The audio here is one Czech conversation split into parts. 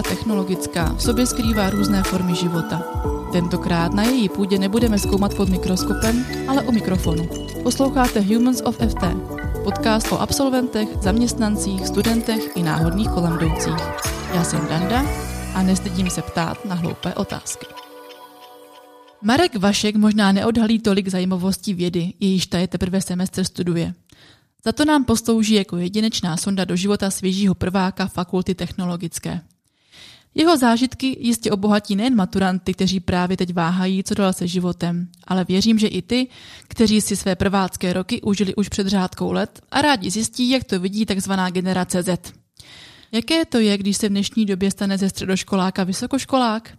Fakulta technologická v sobě skrývá různé formy života. Tentokrát na její půdě nebudeme zkoumat pod mikroskopem, ale o mikrofonu. Posloucháte Humans of FT, podcast o absolventech, zaměstnancích, studentech i náhodných kolem jdoucích. Já jsem Danda a nestydím se ptát na hloupé otázky. Marek Vašek možná neodhalí tolik zajímavostí vědy, jejíž je teprve semestr studuje. Za to nám poslouží jako jedinečná sonda do života svěžího prváka fakulty technologické. Jeho zážitky jistě obohatí nejen maturanty, kteří právě teď váhají, co dál se životem, ale věřím, že i ty, kteří si své prvácké roky užili už před řádkou let a rádi zjistí, jak to vidí takzvaná generace Z. Jaké to je, když se v dnešní době stane ze středoškoláka vysokoškolák?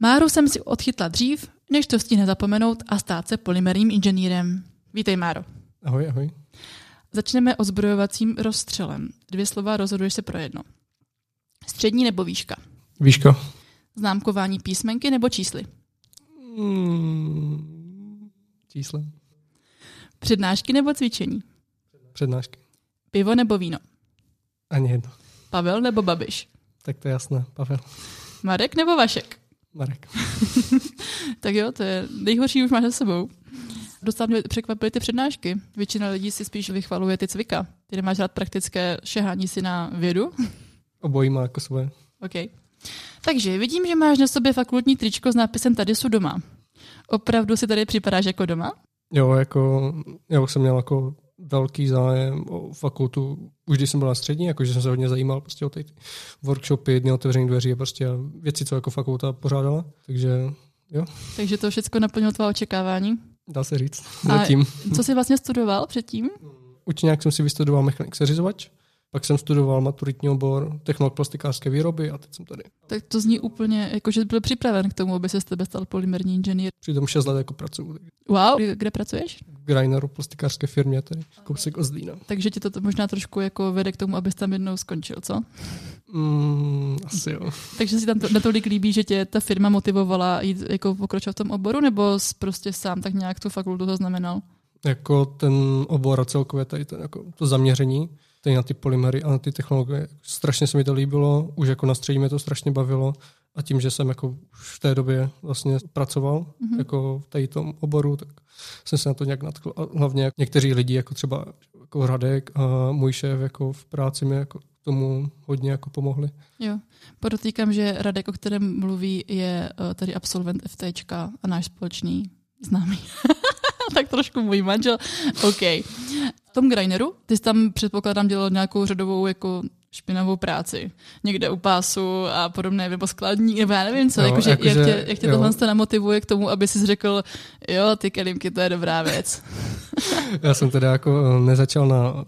Máru jsem si odchytla dřív, než to stihne zapomenout a stát se polymerním inženýrem. Vítej, Máro. Ahoj, ahoj. Začneme ozbrojovacím rozstřelem. Dvě slova rozhoduješ se pro jedno. Střední nebo výška? Výška. Známkování písmenky nebo čísly? Hmm, čísle. Přednášky nebo cvičení? Přednášky. Pivo nebo víno? Ani jedno. Pavel nebo Babiš? Tak to je jasné, Pavel. Marek nebo Vašek? Marek. tak jo, to je nejhorší už máš za sebou. Dostal mě překvapily ty přednášky. Většina lidí si spíš vychvaluje ty cvika. Ty nemáš rád praktické šehání si na vědu? Obojí má jako svoje. OK. Takže vidím, že máš na sobě fakultní tričko s nápisem Tady jsou doma. Opravdu si tady připadáš jako doma? Jo, jako, já už jsem měl jako velký zájem o fakultu, už když jsem byl na střední, jakože jsem se hodně zajímal prostě o ty workshopy, dny otevřených dveří a prostě věci, co jako fakulta pořádala, takže jo. Takže to všechno naplnilo tvá očekávání? Dá se říct. A Zatím. co jsi vlastně studoval předtím? Učňák jsem si vystudoval mechanik seřizovač, pak jsem studoval maturitní obor technolog plastikářské výroby a teď jsem tady. Tak to zní úplně, jako že byl připraven k tomu, aby se z tebe stal polymerní inženýr. Přitom 6 let jako pracuju. Wow, kde, pracuješ? V Greineru plastikářské firmě, tady kousek od Zlína. Takže ti to možná trošku jako vede k tomu, abys tam jednou skončil, co? Mm, asi jo. Takže si tam to, natolik líbí, že tě ta firma motivovala jít jako pokračovat v tom oboru, nebo jsi prostě sám tak nějak tu fakultu to znamenal? Jako ten obor a celkově tady ten, jako to zaměření, tady na ty polymery a na ty technologie. Strašně se mi to líbilo, už jako na střední mě to strašně bavilo a tím, že jsem jako už v té době vlastně pracoval mm-hmm. jako v tady tom oboru, tak jsem se na to nějak natkl. A hlavně někteří lidi, jako třeba jako Radek a můj šéf jako v práci mi jako tomu hodně jako pomohli. Jo, podotýkám, že Radek, o kterém mluví, je eh, tady absolvent FTčka a náš společný známý. tak trošku můj manžel. OK. V tom Graineru, ty jsi tam předpokládám dělal nějakou řadovou jako špinavou práci. Někde u pásu a podobné, nebo skladní, nebo já nevím co, jo, jakože, jako, jak, tě, jak tě tohle namotivuje k tomu, aby jsi řekl, jo, ty kelímky, to je dobrá věc. já jsem teda jako eh, nezačal na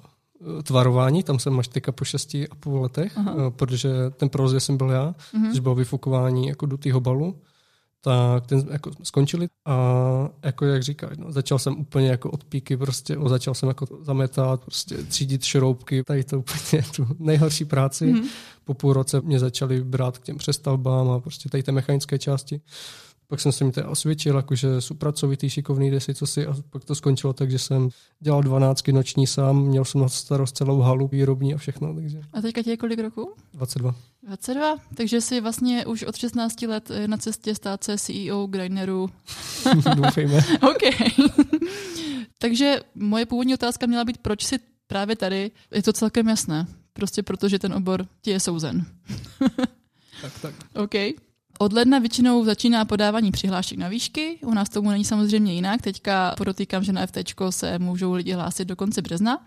eh, tvarování, tam jsem až teďka po šesti a půl letech, Aha. Eh, protože ten provoz, jsem byl já, uh-huh. což bylo vyfukování jako do tého balu tak ten jako skončili a jako jak říkáš, no, začal jsem úplně jako od píky, prostě o, začal jsem jako zametat, prostě třídit šroubky, tady to úplně tu nejhorší práci. Mm-hmm. Po půl roce mě začali brát k těm přestavbám a prostě tady té mechanické části. Pak jsem se mi teda osvědčil, jakože jsou pracovitý, šikovný, desi, co si, a pak to skončilo tak, že jsem dělal 12 noční sám, měl jsem na starost celou halu výrobní a všechno. Takže. A teďka ti je kolik roku? 22. 22, takže jsi vlastně už od 16 let na cestě stát se CEO Greineru. Doufejme. OK. takže moje původní otázka měla být, proč jsi právě tady. Je to celkem jasné. Prostě protože ten obor ti je souzen. tak, tak. OK. Od ledna většinou začíná podávání přihlášek na výšky, u nás tomu není samozřejmě jinak. Teďka podotýkám, že na FT se můžou lidi hlásit do konce března.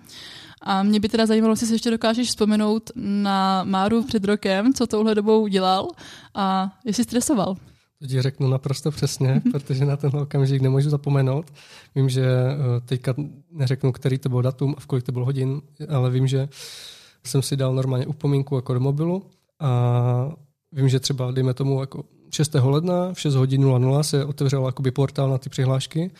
A mě by teda zajímalo, jestli si ještě dokážeš vzpomenout na Máru před rokem, co touhle dobou dělal a jestli stresoval. To ti řeknu naprosto přesně, protože na tenhle okamžik nemůžu zapomenout. Vím, že eh, teďka neřeknu, který to byl datum a v kolik to bylo hodin, ale vím, že jsem si dal normálně upomínku jako do mobilu a Vím, že třeba, dejme tomu, jako 6. ledna v 6 hodin 00 se otevřel jakoby portál na ty přihlášky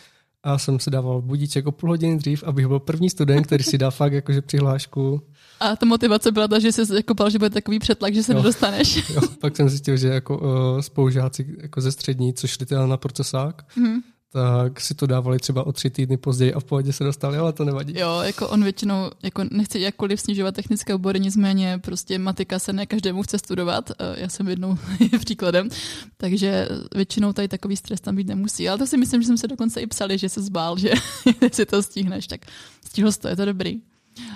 a jsem si dával budíček o půl hodiny dřív, abych byl první student, který si dá fakt jakože přihlášku. A ta motivace byla ta, že jsi jako bál, že bude takový přetlak, že se jo. nedostaneš. Jo, pak jsem zjistil, že jako uh, spolužáci jako ze střední, co šli teda na procesák, mm-hmm. Tak si to dávali třeba o tři týdny později a v pohodě se dostali, ale to nevadí. Jo, jako on většinou, jako nechci jakkoliv snižovat technické obory, nicméně prostě matika se ne každému chce studovat, eh, já jsem jednou příkladem, takže většinou tady takový stres tam být nemusí, ale to si myslím, že jsme se dokonce i psali, že se zbál, že si to stihneš, tak stihl to, je to dobrý.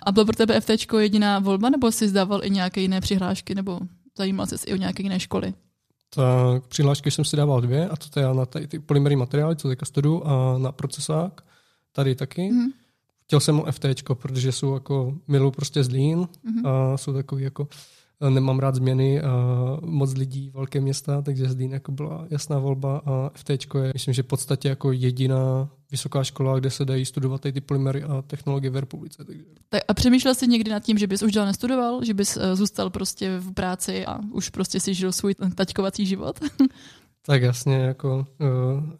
A bylo pro tebe FT jediná volba, nebo jsi zdával i nějaké jiné přihlášky, nebo zajímal jsi i o nějaké jiné školy? Tak přihlášky jsem si dával dvě, a to je na tady ty polymerní materiály, co teďka studuju, a na procesák, tady taky. Mm. Chtěl jsem o FT, protože jsou jako milu prostě zlín mm-hmm. a jsou takový jako nemám rád změny a moc lidí, velké města, takže Zlín jako byla jasná volba a FT je, myslím, že v podstatě jako jediná vysoká škola, kde se dají studovat ty polymery a technologie v republice. Takže... Tak a přemýšlel jsi někdy nad tím, že bys už dál nestudoval, že bys eh, zůstal prostě v práci a už prostě si žil svůj taťkovací život? tak jasně, jako,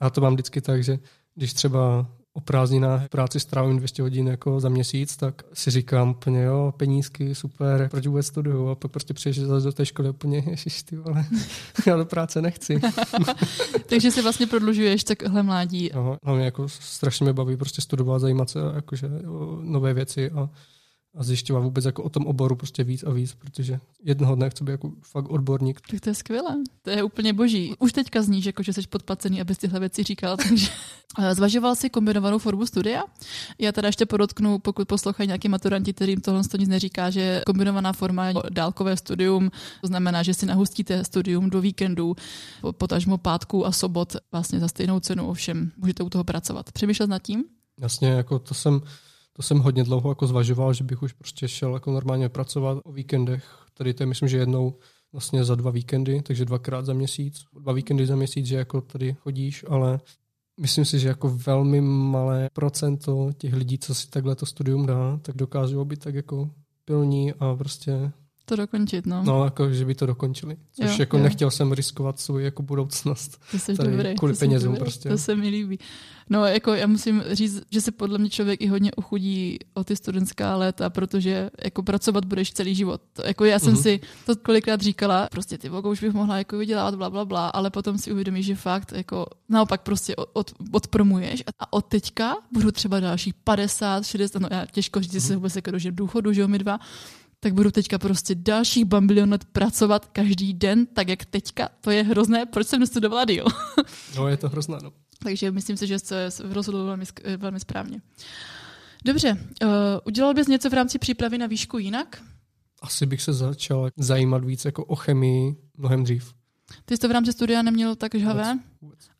já to mám vždycky tak, že když třeba o prázdninách práci strávím 200 hodin jako za měsíc, tak si říkám úplně jo, penízky, super, proč vůbec studuju a pak prostě přijdeš do té školy úplně, ježiš, ty vole, já do práce nechci. Takže si vlastně prodlužuješ takhle mládí. No, mě jako strašně mě baví prostě studovat, zajímat se jakože, o nové věci a a zjišťovat vůbec jako o tom oboru prostě víc a víc, protože jednoho dne chci být jako fakt odborník. Tak to je skvělé, to je úplně boží. Už teďka zníš, jako že jsi podplacený, abys tyhle věci říkal, takže eh, zvažoval si kombinovanou formu studia? Já teda ještě podotknu, pokud poslouchají nějaký maturanti, kterým tohle to nic neříká, že kombinovaná forma je dálkové studium, to znamená, že si nahustíte studium do víkendu, potažmo pátku a sobot vlastně za stejnou cenu, ovšem můžete u toho pracovat. Přemýšlet nad tím? Jasně, jako to jsem to jsem hodně dlouho jako zvažoval, že bych už prostě šel jako normálně pracovat o víkendech. Tady to je myslím, že jednou vlastně za dva víkendy, takže dvakrát za měsíc. Dva víkendy za měsíc, že jako tady chodíš, ale myslím si, že jako velmi malé procento těch lidí, co si takhle to studium dá, tak dokážou být tak jako pilní a prostě to dokončit, no. No, jako, že by to dokončili. Což jo, jako jo. nechtěl jsem riskovat svou jako budoucnost. To jsi tady, dobrý. Kvůli to penězům prostě. To se mi líbí. No, jako já musím říct, že se podle mě člověk i hodně uchudí o ty studentská léta, protože jako pracovat budeš celý život. To, jako já jsem mm-hmm. si to kolikrát říkala, prostě ty vogo, už bych mohla jako vydělávat, bla, bla, bla, ale potom si uvědomíš, že fakt jako naopak prostě od, od, odpromuješ a od teďka budu třeba další 50, 60, no já těžko říct, mm-hmm. se vůbec jako dožijem důchodu, že jo, my dva, tak budu teďka prostě dalších bambilion let pracovat každý den, tak jak teďka. To je hrozné, proč jsem nestudovala díl? no, je to hrozné, no. Takže myslím si, že se rozhodl velmi, velmi správně. Dobře, uh, udělal bys něco v rámci přípravy na výšku jinak? Asi bych se začal zajímat víc jako o chemii mnohem dřív. Ty jsi to v rámci studia neměl tak žhavé?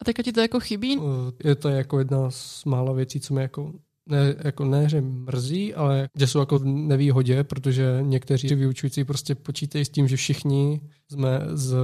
A teďka ti to jako chybí? Je to jako jedna z mála věcí, co mi jako ne, jako ne, že mrzí, ale že jsou jako v nevýhodě, protože někteří vyučující prostě počítají s tím, že všichni jsme z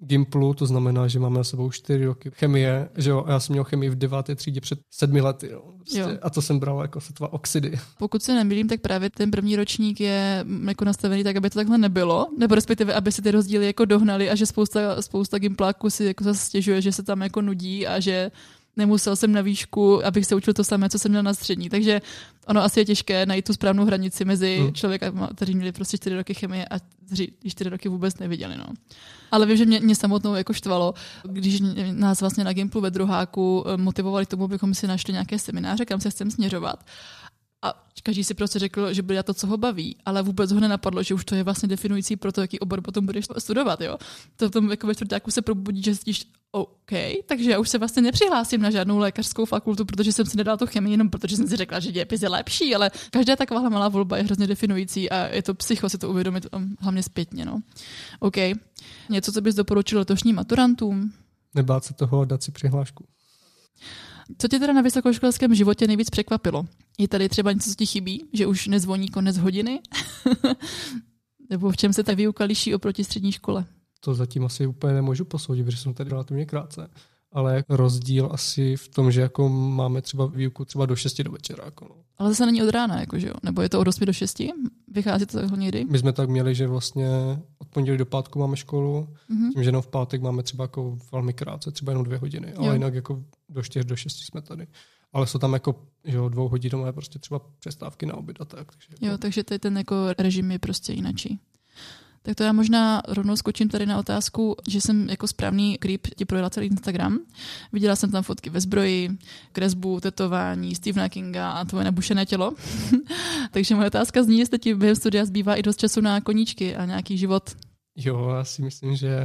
Gimplu, to znamená, že máme na sebou čtyři roky chemie, že jo, a já jsem měl chemii v deváté třídě před sedmi lety, jo, prostě, jo. a to jsem bral jako sotva oxidy. Pokud se nemýlím, tak právě ten první ročník je jako nastavený tak, aby to takhle nebylo, nebo respektive, aby si ty rozdíly jako dohnali a že spousta, spousta Gimpláků si jako zase stěžuje, že se tam jako nudí a že nemusel jsem na výšku, abych se učil to samé, co jsem měl na střední. Takže ono asi je těžké najít tu správnou hranici mezi hmm. člověka, kteří měli prostě čtyři roky chemie a kteří čtyři roky vůbec neviděli. No. Ale vím, že mě, mě samotnou jako štvalo, když nás vlastně na Gimplu ve druháku eh, motivovali tomu, abychom si našli nějaké semináře, kam se chcem směřovat. A každý si prostě řekl, že bude to, co ho baví, ale vůbec ho nenapadlo, že už to je vlastně definující pro to, jaký obor potom budeš studovat. Jo? To tom jako ve čtvrtáku se probudí, že zjistíš, OK, takže já už se vlastně nepřihlásím na žádnou lékařskou fakultu, protože jsem si nedala tu chemii, jenom protože jsem si řekla, že dějepis je lepší, ale každá taková malá volba je hrozně definující a je to psycho si to uvědomit um, hlavně zpětně. No. OK. Něco, co bys doporučil letošním maturantům? Nebát se toho dát si přihlášku. Co tě teda na vysokoškolském životě nejvíc překvapilo? Je tady třeba něco, co ti chybí, že už nezvoní konec hodiny? Nebo v čem se ta výuka liší oproti střední škole? To zatím asi úplně nemůžu posoudit, protože jsem tady relativně krátce. Ale rozdíl asi v tom, že jako máme třeba výuku třeba do 6 do večera. Jako no. Ale zase není od rána, jako, že jo? Nebo je to od 8 do 6? Vychází to takhle někdy? My jsme tak měli, že vlastně od pondělí do pátku máme školu, mm-hmm. tím, že jenom v pátek máme třeba jako velmi krátce, třeba jenom dvě hodiny, ale jo. jinak jako do 4 do 6 jsme tady. Ale jsou tam jako že jo, dvouhodinové prostě třeba přestávky na oběd a tak. Takže jako... Jo, takže tady ten jako režim je prostě jinačí. Tak to já možná rovnou skočím tady na otázku, že jsem jako správný creep ti projela celý Instagram. Viděla jsem tam fotky ve zbroji, kresbu, tetování, Stephena Kinga a tvoje nabušené tělo. Takže moje otázka zní, jestli ti během studia zbývá i dost času na koníčky a nějaký život. Jo, já si myslím, že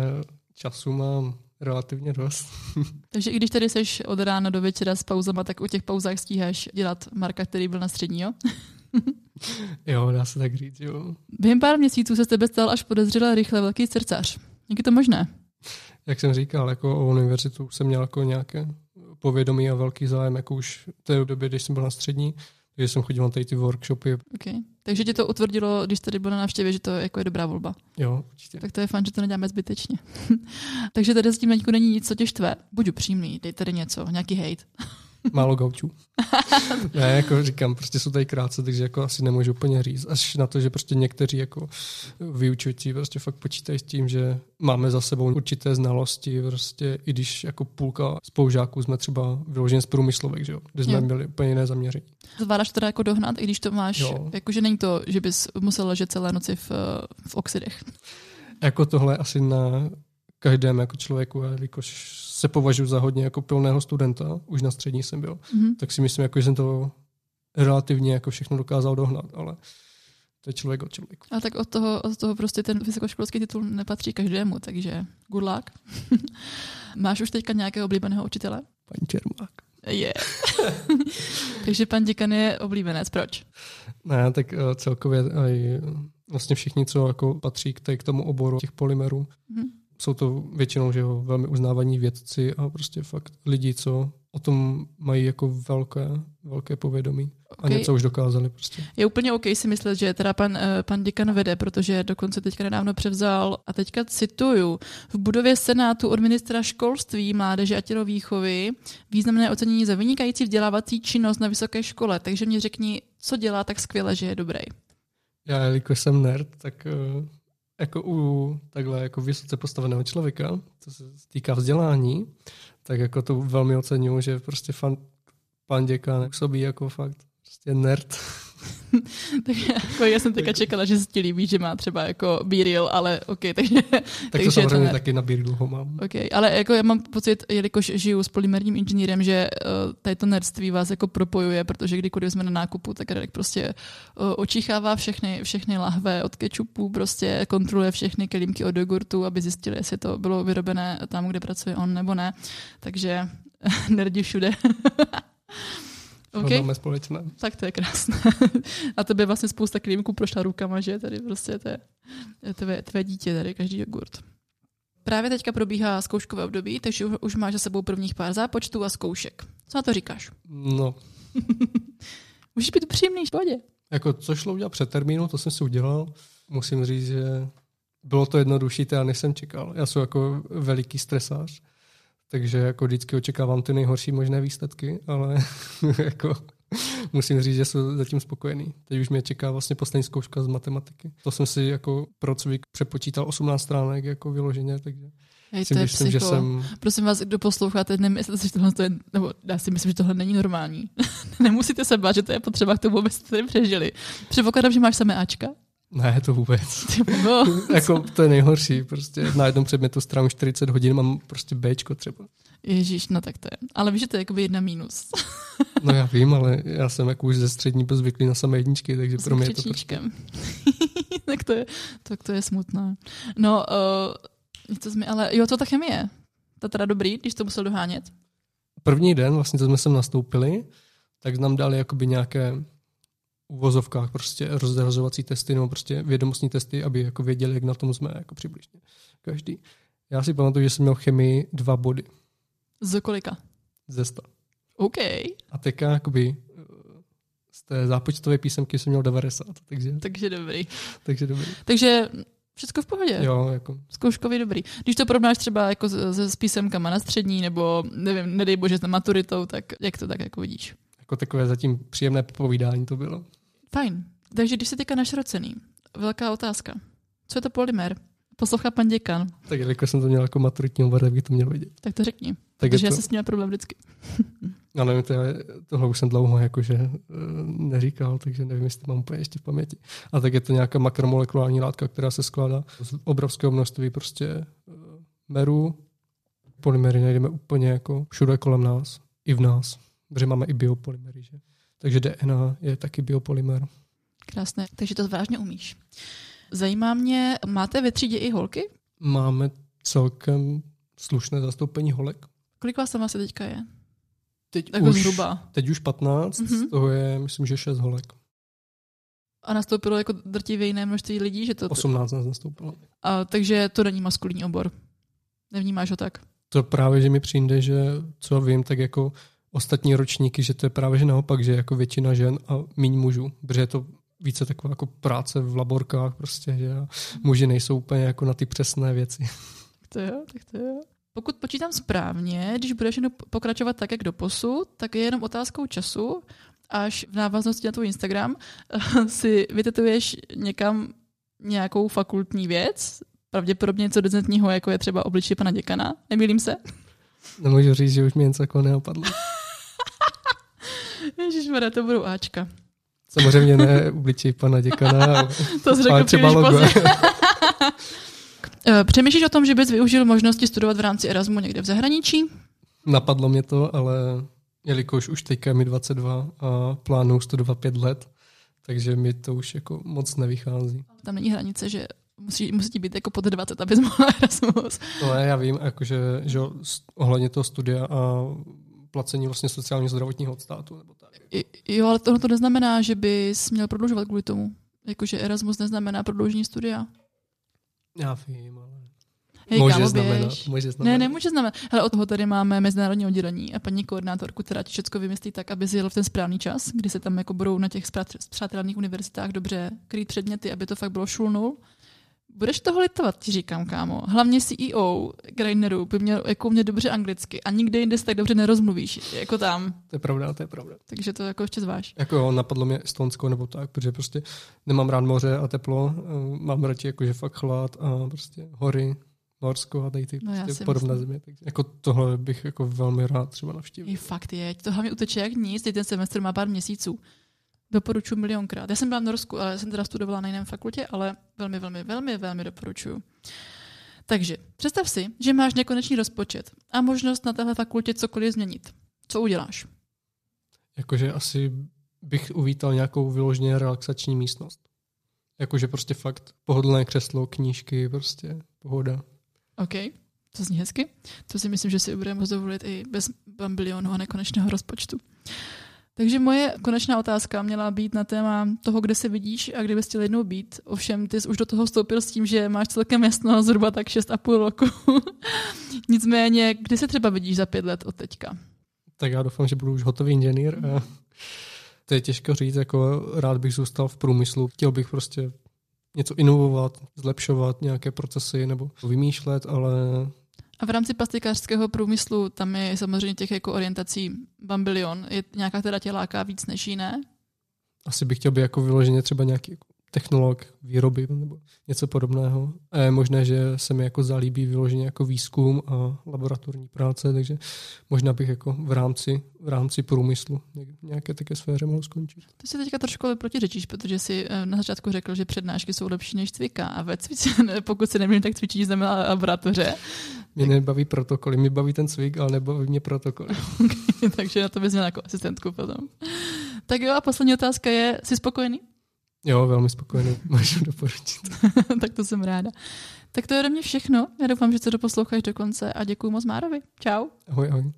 času mám relativně dost. Takže i když tady seš od rána do večera s pauzama, tak u těch pauzách stíháš dělat Marka, který byl na střední, jo? jo, dá se tak říct, jo. Během pár měsíců se z tebe stal až podezřele rychle velký srdcař. Jak je to možné? Jak jsem říkal, jako o univerzitu jsem měl jako nějaké povědomí a velký zájem, jako už v té době, když jsem byl na střední, takže jsem chodil na tady ty workshopy. Okay. Takže tě to utvrdilo, když tady byl na návštěvě, že to jako je dobrá volba. Jo, určitě. Tak to je fajn, že to neděláme zbytečně. Takže tady s tím není nic, co tě štve. Buď upřímný, dej tady něco, nějaký hate. Málo gaučů. ne, jako říkám, prostě jsou tady krátce, takže jako asi nemůžu úplně říct. Až na to, že prostě někteří jako vyučující prostě fakt počítají s tím, že máme za sebou určité znalosti, prostě i když jako půlka spolužáků jsme třeba vyloženě z průmyslovek, že jo, kde jsme jo. měli úplně jiné zaměření. Zvládáš to teda jako dohnat, i když to máš, jo. jakože není to, že bys musel ležet celé noci v, v oxidech. Jako tohle asi na každém jako člověku, jakož se považuji za hodně jako pilného studenta, už na střední jsem byl, mm-hmm. tak si myslím, jako, že jsem to relativně jako všechno dokázal dohnat, ale to je člověk od člověku. A tak od toho, od toho prostě ten vysokoškolský titul nepatří každému, takže good luck. Máš už teďka nějakého oblíbeného učitele? Pan Čermák. Je. Yeah. takže pan děkan je oblíbenec. Proč? Ne, tak uh, celkově aj vlastně všichni, co jako patří k, k tomu oboru těch polymerů, mm-hmm jsou to většinou že jo, velmi uznávaní vědci a prostě fakt lidi, co o tom mají jako velké, velké povědomí okay. a něco už dokázali prostě. Je úplně OK si myslet, že teda pan, eh, pan děkan vede, protože dokonce teďka nedávno převzal, a teďka cituju, v budově Senátu od ministra školství, mládeže a tělovýchovy významné ocenění za vynikající vzdělávací činnost na vysoké škole, takže mě řekni, co dělá tak skvěle, že je dobrý. Já, jelikož jsem nerd, tak uh jako u takhle jako vysoce postaveného člověka, co se týká vzdělání, tak jako to velmi oceňuju, že prostě fan, pan děkan působí jako fakt prostě nerd. tak jako já jsem teďka čekala, že se ti líbí, že má třeba jako Beeril, ale OK, takže... tak takže to samozřejmě to taky na Beerilu ho mám. OK, ale jako já mám pocit, jelikož žiju s polymerním inženýrem, že uh, tady to nerdství vás jako propojuje, protože kdykoliv jsme na nákupu, tak Radek prostě uh, očichává všechny, všechny lahve od kečupu, prostě kontroluje všechny kelímky od jogurtu, aby zjistili, jestli to bylo vyrobené tam, kde pracuje on nebo ne. Takže nerdi všude. Okay. Máme společné. Tak to je krásné. A tebe vlastně spousta klímků prošla rukama, že? Tady prostě to je, tvé, tvé dítě, tady každý jogurt. Právě teďka probíhá zkouškové období, takže už máš za sebou prvních pár zápočtů a zkoušek. Co na to říkáš? No. Můžeš být upřímný, v pohodě. Jako, co šlo udělat před termínu, to jsem si udělal. Musím říct, že bylo to jednodušší, teda než jsem čekal. Já jsem jako veliký stresář takže jako vždycky očekávám ty nejhorší možné výsledky, ale jako musím říct, že jsem zatím spokojený. Teď už mě čeká vlastně poslední zkouška z matematiky. To jsem si jako pro cvik přepočítal 18 stránek jako vyloženě, takže Hej, to je myslím, že jsem... Prosím vás, kdo posloucháte, nemyslete si, že tohle je, nebo já si myslím, že tohle není normální. Nemusíte se bát, že to je potřeba k tomu, abyste tady přežili. Předpokládám, že máš samé Ačka. Ne, to vůbec. jako, to je nejhorší. Prostě na jednom předmětu strávím 40 hodin, mám prostě Bčko třeba. Ježíš, no tak to je. Ale víš, že to je jakoby jedna mínus. no já vím, ale já jsem jako už ze střední byl zvyklý na samé jedničky, takže pro mě je to prostě... tak, to je, tak to je smutné. No, uh, něco mi, ale jo, to ta chemie. To teda dobrý, když to musel dohánět. První den, vlastně, co jsme sem nastoupili, tak nám dali jakoby nějaké uvozovkách prostě rozrazovací testy nebo prostě vědomostní testy, aby jako věděli, jak na tom jsme jako přibližně. Každý. Já si pamatuju, že jsem měl chemii dva body. Z kolika? Ze sta. OK. A teďka jakoby eh, z té zápočtové písemky jsem měl 90. Takže, takže dobrý. takže dobrý. Takže Všechno v pohodě. Jo, jako. Zkouškový dobrý. Když to porovnáš třeba jako se, s písemkama na střední, nebo nevím, nedej bože s maturitou, tak jak to tak jako vidíš? Jako takové zatím příjemné povídání to bylo. Fajn. Takže když se teďka našrocený, velká otázka. Co je to polymer? Poslouchá pan děkan. Tak jako jsem to měl jako maturitní obor, tak bych to měl vědět. Tak to řekni. Tak protože já se s ním problém vždycky. Já nevím, to je, tohle už jsem dlouho jakože uh, neříkal, takže nevím, jestli mám úplně ještě v paměti. A tak je to nějaká makromolekulární látka, která se skládá z obrovského množství prostě uh, merů. Polymery najdeme úplně jako všude kolem nás, i v nás, protože máme i biopolymery. Že? Takže DNA je taky biopolymer. Krásné, takže to vážně umíš. Zajímá mě, máte ve třídě i holky? Máme celkem slušné zastoupení holek. Kolik vás tam asi teďka je? Teď Jako už, zhruba. teď už 15, Mhm. z toho je, myslím, že 6 holek. A nastoupilo jako drtivě jiné množství lidí, že to... 18 nás nastoupilo. A, takže to není maskulinní obor. Nevnímáš ho tak? To právě, že mi přijde, že co vím, tak jako ostatní ročníky, že to je právě že naopak, že jako většina žen a míň mužů, protože je to více taková jako práce v laborkách prostě, že muži nejsou úplně jako na ty přesné věci. Tak to jo, tak to jo. Pokud počítám správně, když budeš jenom pokračovat tak, jak do posud, tak je jenom otázkou času, až v návaznosti na tvůj Instagram si vytetuješ někam nějakou fakultní věc, pravděpodobně něco decentního, jako je třeba obličej pana děkana. Nemýlím se? Nemůžu říct, že už mi něco jako neopadlo. Ježišmarja, to budou Ačka. Samozřejmě ne obličej pana děkana, To jsi ale řekl třeba logo. Eh, Přemýšlíš o tom, že bys využil možnosti studovat v rámci Erasmu někde v zahraničí? Napadlo mě to, ale jelikož už teďka je mi 22 a plánuju studovat 5 let, takže mi to už jako moc nevychází. Tam není hranice, že musí, musí být jako pod 20, abys mohl Erasmus. No ne, já vím, jakože, že ohledně toho studia a placení vlastně sociálního zdravotního od státu. Nebo tak. Jo, ale tohle to neznamená, že bys měl prodlužovat kvůli tomu. Jakože Erasmus neznamená prodloužení studia. Já vím, ale Hej, může kámo, znamenat. Může znamenat. Ne, nemůže znamenat. Ale od toho tady máme mezinárodní oddělení a paní koordinátorku, která ti všechno vymyslí tak, aby jel v ten správný čas, kdy se tam jako budou na těch spřátelených univerzitách dobře krýt předměty, aby to fakt bylo šulnul. Budeš toho litovat, ti říkám, kámo. Hlavně CEO Graineru by měl jako mě dobře anglicky a nikde jinde se tak dobře nerozmluvíš, jako tam. To je pravda, to je pravda. Takže to jako ještě zváž. Jako jo, napadlo mě Estonsko nebo tak, protože prostě nemám rád moře a teplo, eh, mám radši jakože fakt chlad a prostě hory, Norsko a tady ty No prostě podobné země. Takže jako tohle bych jako velmi rád třeba navštívil. Je fakt je, to hlavně uteče jak nic, teď ten semestr má pár měsíců. Doporučuji milionkrát. Já jsem byla v Norsku, ale jsem teda studovala na jiném fakultě, ale velmi, velmi, velmi, velmi doporučuji. Takže představ si, že máš nekonečný rozpočet a možnost na téhle fakultě cokoliv změnit. Co uděláš? Jakože asi bych uvítal nějakou vyloženě relaxační místnost. Jakože prostě fakt pohodlné křeslo, knížky, prostě pohoda. OK, to zní hezky. To si myslím, že si budeme dovolit i bez bambilionu a nekonečného rozpočtu. Takže moje konečná otázka měla být na téma toho, kde se vidíš a kde bys chtěl jednou být. Ovšem, ty jsi už do toho vstoupil s tím, že máš celkem jasno zhruba tak 6,5 roku. Nicméně, kdy se třeba vidíš za pět let od teďka? Tak já doufám, že budu už hotový inženýr. A to je těžko říct, jako rád bych zůstal v průmyslu. Chtěl bych prostě něco inovovat, zlepšovat nějaké procesy nebo vymýšlet, ale A v rámci plastikářského průmyslu tam je samozřejmě těch jako orientací bambilion. Je nějaká, která tě láká víc než jiné? asi bych chtěl být jako vyloženě třeba nějaký jako technolog výroby nebo něco podobného. A je možné, že se mi jako zalíbí vyloženě jako výzkum a laboratorní práce, takže možná bych jako v rámci, v rámci průmyslu nějaké také sféře mohl skončit. Ty si teďka trošku ale protiřečíš, protože si eh, na začátku řekl, že přednášky jsou lepší než cvika a ve cvici, pokud se nemýlím, tak cvičí znamená laboratoře. Mě nebaví protokoly, mě baví ten cvik, ale nebaví mě protokoly. Takže na to bys měl jako asistentku potom. Tak jo, a poslední otázka je, jsi spokojený? Jo, velmi spokojený, můžu doporučit. tak to jsem ráda. Tak to je ode mě všechno. Já doufám, že to doposloucháš do konce a děkuji moc Márovi. Čau. Ahoj, ahoj.